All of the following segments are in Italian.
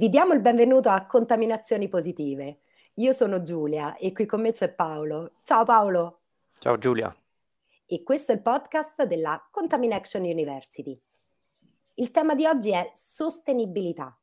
Vi diamo il benvenuto a Contaminazioni Positive. Io sono Giulia e qui con me c'è Paolo. Ciao Paolo. Ciao Giulia. E questo è il podcast della Contamination University. Il tema di oggi è sostenibilità.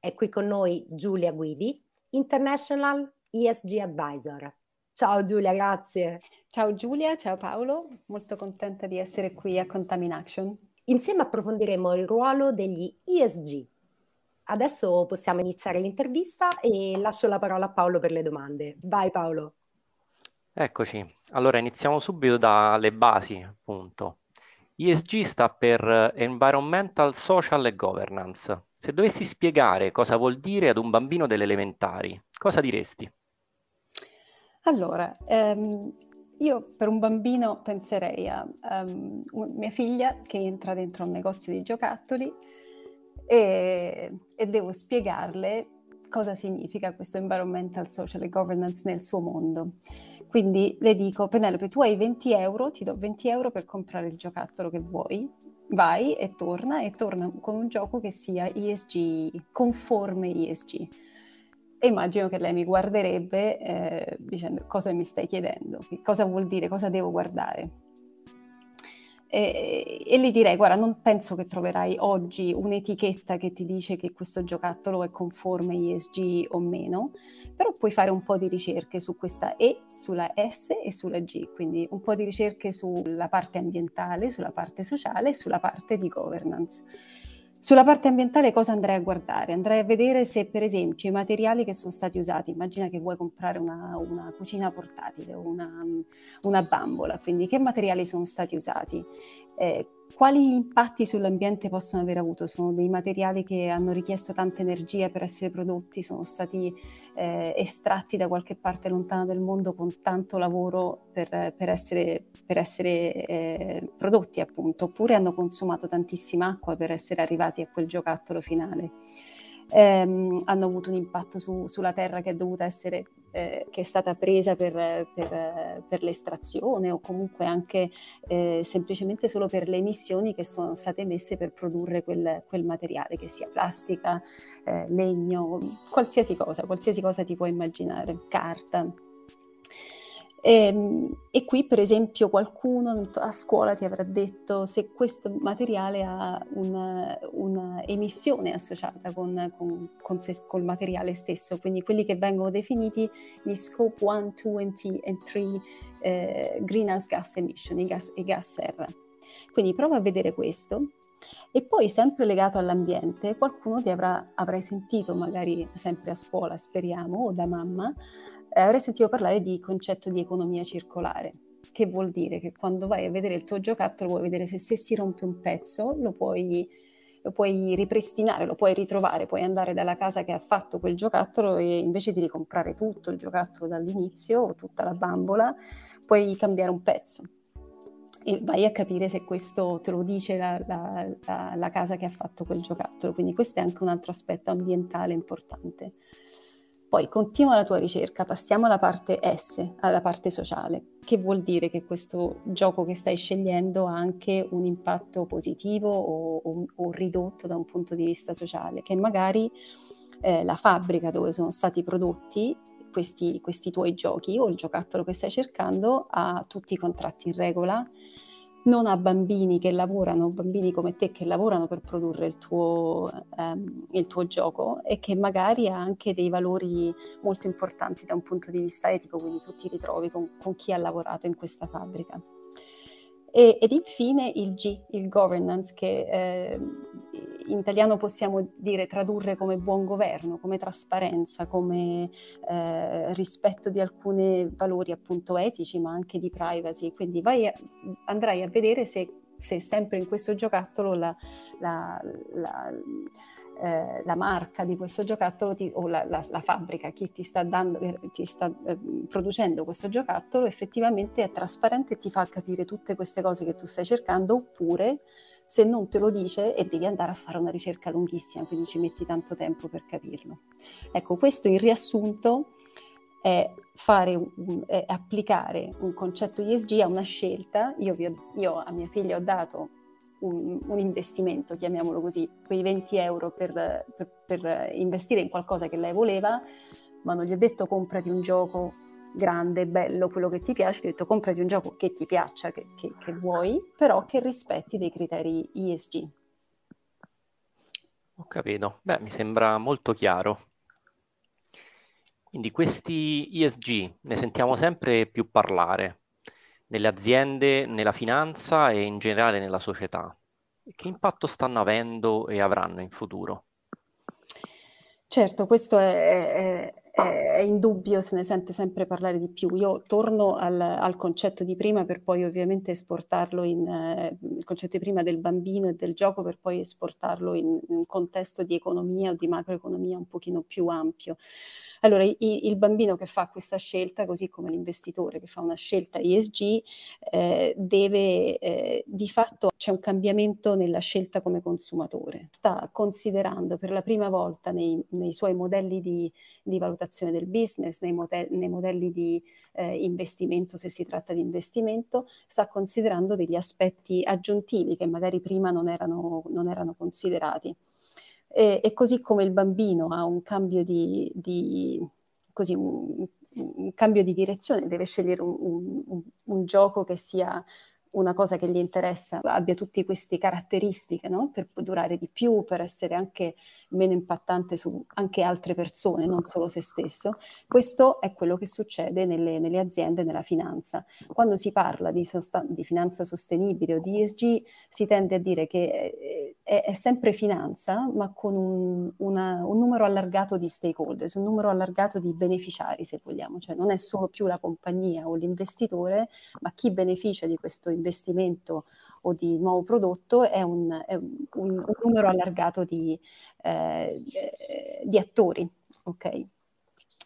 È qui con noi Giulia Guidi, International ESG Advisor. Ciao Giulia, grazie. Ciao Giulia, ciao Paolo, molto contenta di essere qui a Contamination. Insieme approfondiremo il ruolo degli ESG Adesso possiamo iniziare l'intervista e lascio la parola a Paolo per le domande. Vai Paolo. Eccoci, allora iniziamo subito dalle basi, appunto. ESG sta per Environmental, Social e Governance. Se dovessi spiegare cosa vuol dire ad un bambino delle elementari, cosa diresti? Allora, ehm, io per un bambino penserei a um, mia figlia che entra dentro un negozio di giocattoli e, e devo spiegarle cosa significa questo environmental social governance nel suo mondo. Quindi le dico, Penelope, tu hai 20 euro, ti do 20 euro per comprare il giocattolo che vuoi, vai e torna e torna con un gioco che sia ESG, conforme ESG. E immagino che lei mi guarderebbe eh, dicendo cosa mi stai chiedendo, cosa vuol dire, cosa devo guardare e, e gli direi, guarda, non penso che troverai oggi un'etichetta che ti dice che questo giocattolo è conforme ESG o meno, però puoi fare un po' di ricerche su questa E, sulla S e sulla G, quindi un po' di ricerche sulla parte ambientale, sulla parte sociale e sulla parte di governance. Sulla parte ambientale cosa andrei a guardare? Andrei a vedere se per esempio i materiali che sono stati usati, immagina che vuoi comprare una, una cucina portatile una, una, bambola, quindi che materiali sono stati usati? Eh, quali impatti sull'ambiente possono aver avuto? Sono dei materiali che hanno richiesto tanta energia per essere prodotti, sono stati eh, estratti da qualche parte lontana del mondo con tanto lavoro per, per essere, per essere eh, prodotti, appunto, oppure hanno consumato tantissima acqua per essere arrivati a quel giocattolo finale ehm, hanno avuto un impatto su, sulla terra che è dovuta essere, eh, che è stata presa per, per, per l'estrazione o comunque anche eh, semplicemente solo per le emissioni che sono state emesse per produrre quel, quel materiale, che sia plastica, eh, legno, qualsiasi cosa, qualsiasi cosa ti puoi immaginare, carta. E, ehm, e, qui, per esempio, qualcuno a scuola ti avrà detto se questo materiale ha un'emissione associata con, con, con, col materiale stesso, quindi quelli che vengono definiti gli scope 1, 2 e 3 eh, greenhouse gas emission, i gas, i gas serra. Quindi prova a vedere questo. E poi, sempre legato all'ambiente, qualcuno ti avrà, avrai sentito, magari sempre a scuola, speriamo, o da mamma, eh, avrei sentito parlare di concetto di economia circolare, che vuol dire che quando vai a vedere il tuo giocattolo vuoi vedere se, se si rompe un pezzo, lo puoi, lo puoi ripristinare, lo puoi ritrovare, puoi andare dalla casa che ha fatto quel giocattolo e invece di ricomprare tutto il giocattolo dall'inizio o tutta la bambola, puoi cambiare un pezzo e vai a capire se questo te lo dice la, la, la, la, casa che ha fatto quel giocattolo. Quindi questo è anche un altro aspetto ambientale importante. Poi continua la tua ricerca, passiamo alla parte S, alla parte sociale, che vuol dire che questo gioco che stai scegliendo ha anche un impatto positivo o, o, o ridotto da un punto di vista sociale, che magari eh, la fabbrica dove sono stati prodotti questi, questi tuoi giochi o il giocattolo che stai cercando ha tutti i contratti in regola, non a bambini che lavorano, bambini come te che lavorano per produrre il tuo, ehm, il tuo, gioco e che magari ha anche dei valori molto importanti da un punto di vista etico, quindi tu ti ritrovi con, con chi ha lavorato in questa fabbrica. E, ed infine il G, il governance, che eh, in italiano possiamo dire tradurre come buon governo, come trasparenza, come eh, rispetto di alcuni valori appunto etici, ma anche di privacy. Quindi vai a, andrai a vedere se, se, sempre in questo giocattolo la, la, la eh, la marca di questo giocattolo ti, o la, la, la, fabbrica, chi ti sta, dando, eh, ti sta eh, producendo questo giocattolo effettivamente è trasparente e ti fa capire tutte queste cose che tu stai cercando oppure se non te lo dice e devi andare a fare una ricerca lunghissima, quindi ci metti tanto tempo per capirlo. Ecco, questo in riassunto è, fare è applicare un concetto ESG a una scelta. Io, ho, io a mia figlia ho dato un, un, investimento, chiamiamolo così, quei 20 euro per, per, per investire in qualcosa che lei voleva, ma non gli ho detto comprati un gioco grande, bello, quello che ti piace, ti ho detto comprati un gioco che ti piaccia, che, che, che vuoi, però che rispetti dei criteri ESG. Ho capito. Beh, mi sembra molto chiaro. Quindi questi ESG ne sentiamo sempre più parlare nelle aziende, nella finanza e in generale nella società. Che impatto stanno avendo e avranno in futuro? Certo, questo è, è, è indubbio, se ne sente sempre parlare di più. Io torno al, al concetto di prima per poi ovviamente esportarlo in eh, il concetto di prima del bambino e del gioco per poi esportarlo in, in un contesto di economia o di macroeconomia un pochino più ampio. Allora, i, il bambino che fa questa scelta, così come l'investitore che fa una scelta ESG, eh, deve, eh, di fatto c'è un cambiamento nella scelta come consumatore. Sta considerando per la prima volta nei, nei suoi modelli di, di, valutazione del business, nei, modelli, nei modelli di eh, investimento, se si tratta di investimento, sta considerando degli aspetti aggiuntivi che magari prima non erano, non erano considerati. E, e, così come il bambino ha un cambio di, di, così, un, un cambio di direzione, deve scegliere un, un, gioco che sia una cosa che gli interessa, abbia tutte queste caratteristiche no? per durare di più, per essere anche meno impattante su anche altre persone, non solo se stesso. Questo è quello che succede nelle, nelle aziende, nella finanza. Quando si parla di, sosta- di, finanza sostenibile o di ESG, si tende a dire che eh, è, è sempre finanza, ma con un, una, un, numero allargato di stakeholders, un numero allargato di beneficiari, se vogliamo, cioè non è solo più la compagnia o l'investitore, ma chi beneficia di questo investimento o di nuovo prodotto è un, è un, un numero allargato di, eh, di attori. Okay?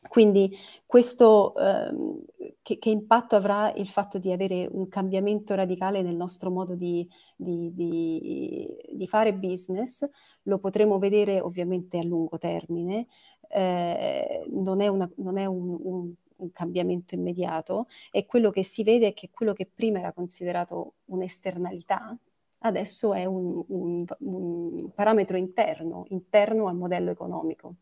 Quindi questo, ehm, che, che, impatto avrà il fatto di avere un cambiamento radicale nel nostro modo di, di, di, di fare business? Lo potremo vedere ovviamente a lungo termine, eh, non è, una, non è un, un, un, cambiamento immediato e quello che si vede è che quello che prima era considerato un'esternalità, adesso è un, un, un parametro interno, interno al modello economico.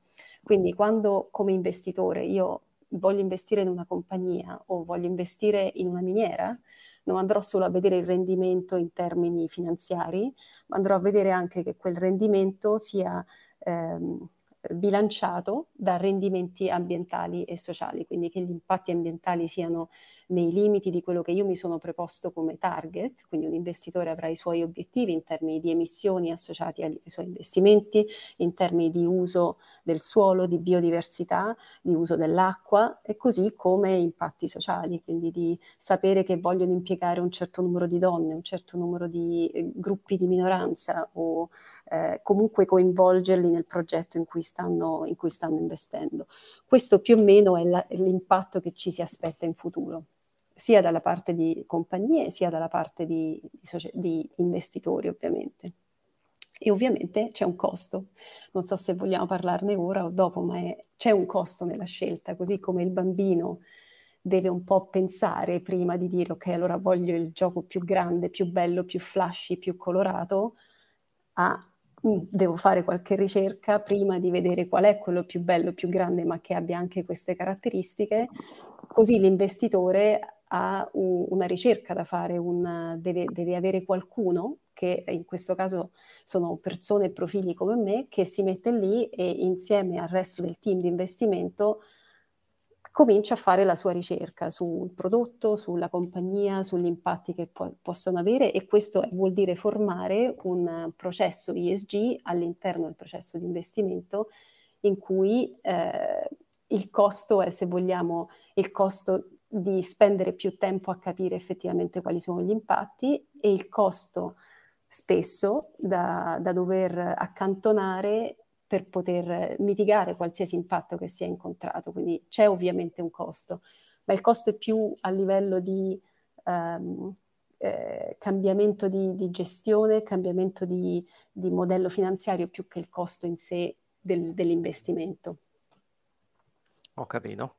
Quindi quando come investitore io voglio investire in una compagnia o voglio investire in una miniera, non andrò solo a vedere il rendimento in termini finanziari, ma andrò a vedere anche che quel rendimento sia ehm, bilanciato da rendimenti ambientali e sociali, quindi che gli impatti ambientali siano nei limiti di quello che io mi sono preposto come target, quindi un investitore avrà i suoi obiettivi in termini di emissioni associati ai suoi investimenti, in termini di uso del suolo, di biodiversità, di uso dell'acqua e così come impatti sociali, quindi di sapere che vogliono impiegare un certo numero di donne, un certo numero di eh, gruppi di minoranza o eh, comunque coinvolgerli nel progetto in cui, stanno, in cui stanno investendo. Questo più o meno è, la, è l'impatto che ci si aspetta in futuro sia dalla parte di compagnie sia dalla parte di, di, di, investitori ovviamente. E ovviamente c'è un costo, non so se vogliamo parlarne ora o dopo, ma è, c'è un costo nella scelta, così come il bambino deve un po' pensare prima di dire ok, allora voglio il gioco più grande, più bello, più flashy, più colorato, a mm, devo fare qualche ricerca prima di vedere qual è quello più bello, più grande, ma che abbia anche queste caratteristiche, così l'investitore ha un, una ricerca da fare, un, deve, deve, avere qualcuno, che in questo caso sono persone e profili come me, che si mette lì e insieme al resto del team di investimento comincia a fare la sua ricerca sul prodotto, sulla compagnia, sugli impatti che po- possono avere e questo vuol dire formare un processo ESG all'interno del processo di investimento in cui eh, il costo è, se vogliamo, il costo di spendere più tempo a capire effettivamente quali sono gli impatti e il costo spesso da, da dover accantonare per poter mitigare qualsiasi impatto che sia incontrato. Quindi c'è ovviamente un costo, ma il costo è più a livello di um, eh, cambiamento di, di, gestione, cambiamento di, di, modello finanziario più che il costo in sé del, dell'investimento. Ho capito.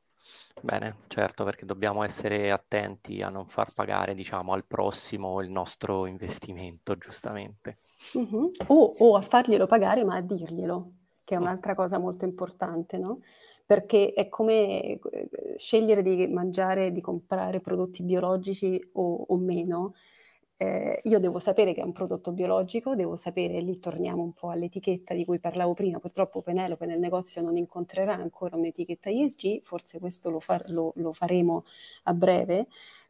Bene, certo, perché dobbiamo essere attenti a non far pagare, diciamo, al prossimo il nostro investimento, giustamente. Mm-hmm. O, o, a farglielo pagare, ma a dirglielo, che è mm. un'altra cosa molto importante, no? Perché è come eh, scegliere di mangiare, di comprare prodotti biologici o, o meno eh, io devo sapere che è un prodotto biologico, devo sapere, lì torniamo un po' all'etichetta di cui parlavo prima, purtroppo Penelope nel negozio non incontrerà ancora un'etichetta ISG, forse questo lo, far, lo, lo faremo a breve,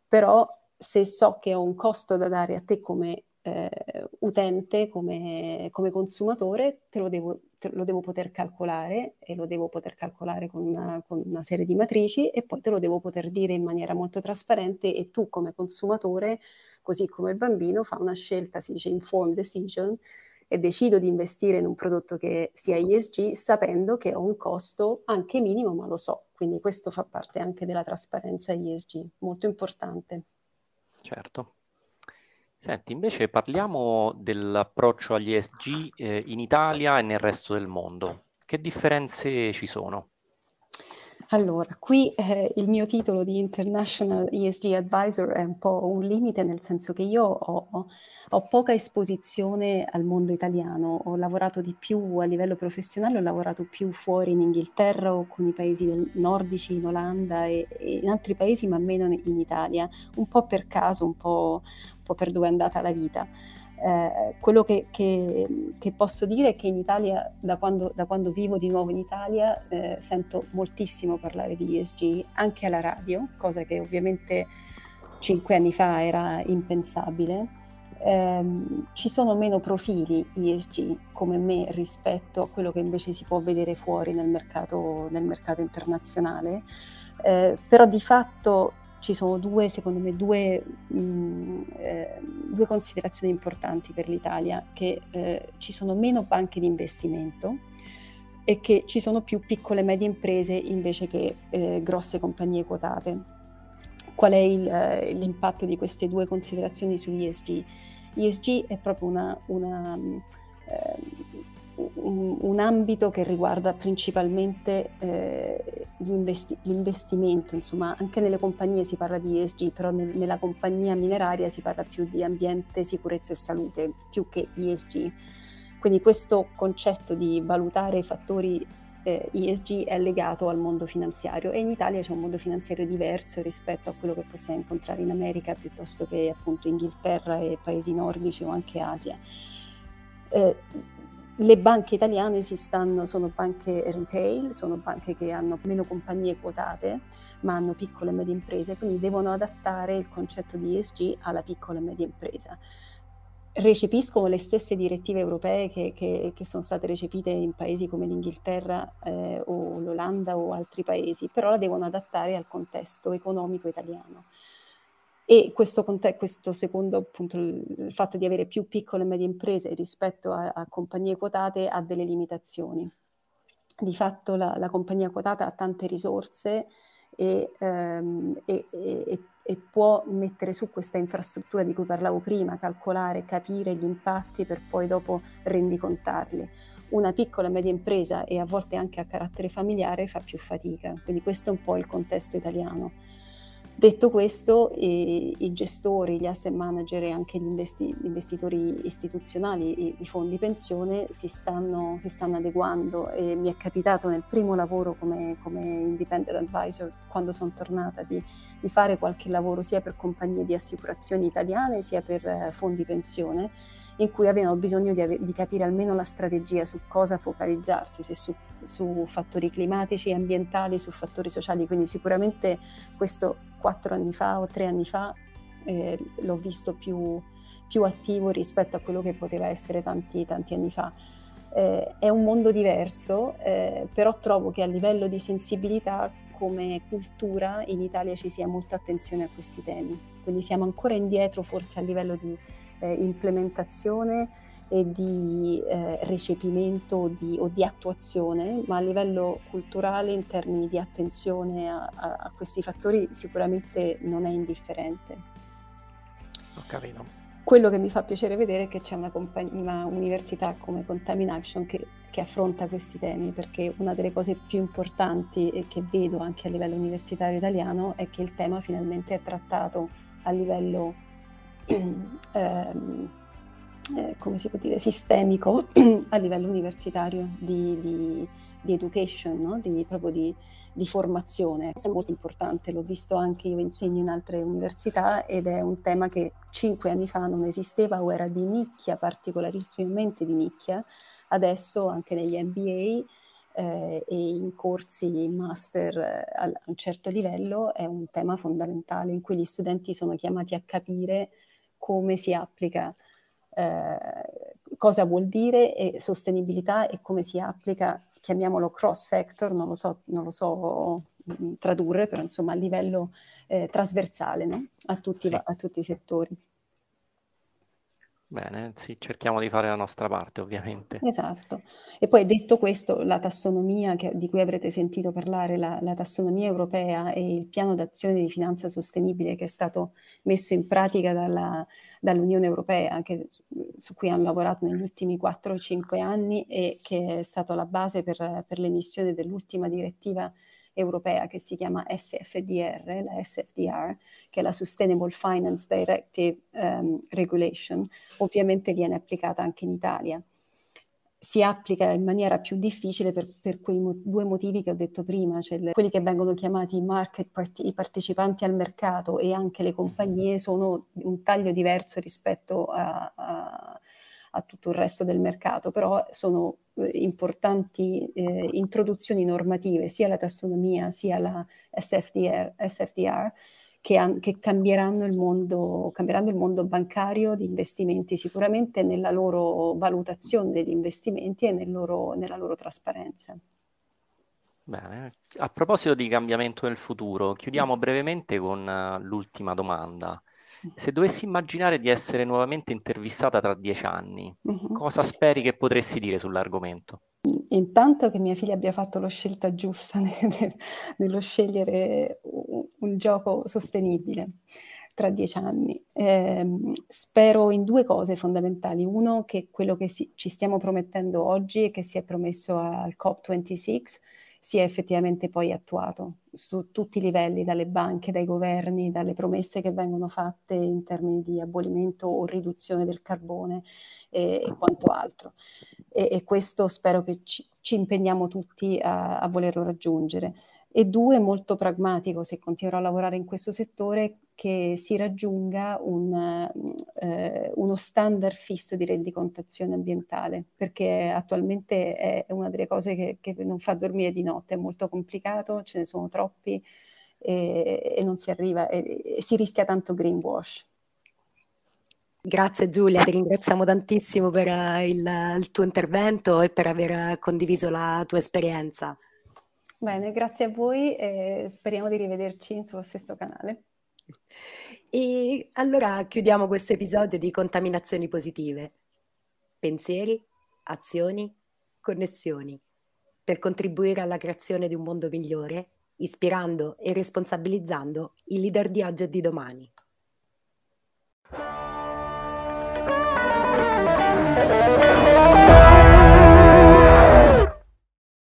però se so che ho un costo da dare a te come eh, utente, come, come, consumatore, te lo, devo, te lo, devo, poter calcolare e lo devo poter calcolare con una, con una, serie di matrici e poi te lo devo poter dire in maniera molto trasparente e tu come consumatore così come il bambino fa una scelta, si dice informed decision, e decido di investire in un prodotto che sia ESG sapendo che ho un costo anche minimo, ma lo so. Quindi questo fa parte anche della trasparenza ESG, molto importante. Certo. Senti, invece parliamo dell'approccio agli ESG eh, in Italia e nel resto del mondo. Che differenze ci sono? Allora, qui eh, il mio titolo di International ESG Advisor è un po' un limite, nel senso che io ho, ho, poca esposizione al mondo italiano, ho lavorato di più a livello professionale, ho lavorato più fuori in Inghilterra o con i paesi del, nordici, in Olanda e, e, in altri paesi, ma meno in Italia, un po' per caso, un po', un po per dove è andata la vita. Eh, quello che, che, che, posso dire è che in Italia, da quando, da quando vivo di nuovo in Italia, eh, sento moltissimo parlare di ESG anche alla radio, cosa che ovviamente cinque anni fa era impensabile. Eh, ci sono meno profili ESG come me rispetto a quello che invece si può vedere fuori nel mercato, nel mercato internazionale, eh, però di fatto ci sono due, secondo me, due, mh, mm, eh, due considerazioni importanti per l'Italia, che eh, ci sono meno banche di investimento e che ci sono più piccole e medie imprese invece che eh, grosse compagnie quotate. Qual è il, eh, l'impatto di queste due considerazioni sull'ESG? L'ESG è proprio una, una un, ambito che riguarda principalmente eh, investi- l'investimento, insomma anche nelle compagnie si parla di ESG, però nel, nella compagnia mineraria si parla più di ambiente, sicurezza e salute, più che ESG. Quindi questo concetto di valutare i fattori eh, ESG è legato al mondo finanziario e in Italia c'è un mondo finanziario diverso rispetto a quello che possiamo incontrare in America piuttosto che appunto Inghilterra e paesi nordici o anche Asia. Eh, le banche italiane stanno, sono banche retail, sono banche che hanno meno compagnie quotate, ma hanno piccole e medie imprese, quindi devono adattare il concetto di ESG alla piccola e media impresa. Recepiscono le stesse direttive europee che, che, che sono state recepite in paesi come l'Inghilterra eh, o l'Olanda o altri paesi, però la devono adattare al contesto economico italiano. E questo, questo secondo appunto il fatto di avere più piccole e medie imprese rispetto a, a compagnie quotate ha delle limitazioni. Di fatto la, la compagnia quotata ha tante risorse e, um, e, e, e, può mettere su questa infrastruttura di cui parlavo prima, calcolare, capire gli impatti per poi dopo rendicontarli. Una piccola e media impresa e a volte anche a carattere familiare fa più fatica, quindi questo è un po' il contesto italiano. Detto questo, i, i, gestori, gli asset manager e anche gli, investi, gli investitori istituzionali, i, i, fondi pensione si stanno, si stanno, adeguando e mi è capitato nel primo lavoro come, come independent advisor, quando sono tornata, di, di, fare qualche lavoro sia per compagnie di assicurazioni italiane sia per eh, fondi pensione in cui avevano bisogno di, ave- di, capire almeno la strategia su cosa focalizzarsi, se su, su, fattori climatici, ambientali, su fattori sociali. Quindi sicuramente questo quattro anni fa o tre anni fa eh, l'ho visto più, più, attivo rispetto a quello che poteva essere tanti, tanti anni fa. Eh, è un mondo diverso, eh, però trovo che a livello di sensibilità come cultura in Italia ci sia molta attenzione a questi temi. Quindi siamo ancora indietro forse a livello di eh, implementazione e di eh, recepimento di, o di attuazione, ma a livello culturale in termini di attenzione a, a, a questi fattori sicuramente non è indifferente. Ho capito. quello che mi fa piacere vedere è che c'è una, compagn- una università come Contamination che, che, affronta questi temi, perché una delle cose più importanti e che vedo anche a livello universitario italiano è che il tema finalmente è trattato a livello, ehm, eh, come si può dire, sistemico, a livello universitario di, di di education, no? di, proprio di, di, formazione. È molto importante, l'ho visto anche io insegno in altre università ed è un tema che cinque anni fa non esisteva o era di nicchia, particolarissimamente di nicchia, adesso anche negli MBA eh, e in corsi master eh, a un certo livello è un tema fondamentale in cui gli studenti sono chiamati a capire come si applica eh, cosa vuol dire e sostenibilità e come si applica chiamiamolo cross sector, non lo so, non lo so mm, tradurre, però insomma a livello eh, trasversale no? a, tutti, sì. a tutti i settori. Bene, sì, cerchiamo di fare la nostra parte, ovviamente. Esatto. E poi detto questo, la tassonomia che, di cui avrete sentito parlare, la, la, tassonomia europea e il piano d'azione di finanza sostenibile che è stato messo in pratica dalla, dall'Unione Europea, che, su cui hanno lavorato negli ultimi 4-5 anni e che è stato la base per, per l'emissione dell'ultima direttiva europea che si chiama SFDR, la SFDR, che è la Sustainable Finance Directive um, Regulation, ovviamente viene applicata anche in Italia. Si applica in maniera più difficile per, per quei mo- due motivi che ho detto prima, cioè le, quelli che vengono chiamati market part- i partecipanti al mercato e anche le compagnie sono un taglio diverso rispetto a, a a tutto il resto del mercato, però sono eh, importanti eh, introduzioni normative, sia la tassonomia sia la SFDR, SFDR che, che cambieranno, il mondo, cambieranno il mondo bancario di investimenti sicuramente nella loro valutazione degli investimenti e nel loro, nella loro trasparenza. Bene, a proposito di cambiamento nel futuro, chiudiamo brevemente con uh, l'ultima domanda. Se dovessi immaginare di essere nuovamente intervistata tra dieci anni, uh-huh. cosa speri che potresti dire sull'argomento? Intanto che mia figlia abbia fatto la scelta giusta nel, nello scegliere un, un, gioco sostenibile tra dieci anni. Eh, spero in due cose fondamentali. Uno, che quello che si, ci stiamo promettendo oggi e che si è promesso al COP26 sia effettivamente poi attuato su tutti i livelli, dalle banche, dai governi, dalle promesse che vengono fatte in termini di abolimento o riduzione del carbone e, e quanto altro. E, e, questo spero che ci, ci impegniamo tutti a, a volerlo raggiungere e due, molto pragmatico, se continuerò a lavorare in questo settore, che si raggiunga un, eh, uno standard fisso di rendicontazione ambientale, perché attualmente è una delle cose che, che non fa dormire di notte, è molto complicato, ce ne sono troppi e, e non si arriva e, e si rischia tanto greenwash. Grazie Giulia, ti ringraziamo tantissimo per il, il tuo intervento e per aver condiviso la tua esperienza. Bene, grazie a voi e speriamo di rivederci sullo stesso canale. E allora chiudiamo questo episodio di contaminazioni positive. Pensieri, azioni, connessioni per contribuire alla creazione di un mondo migliore, ispirando e responsabilizzando i leader di oggi e di domani.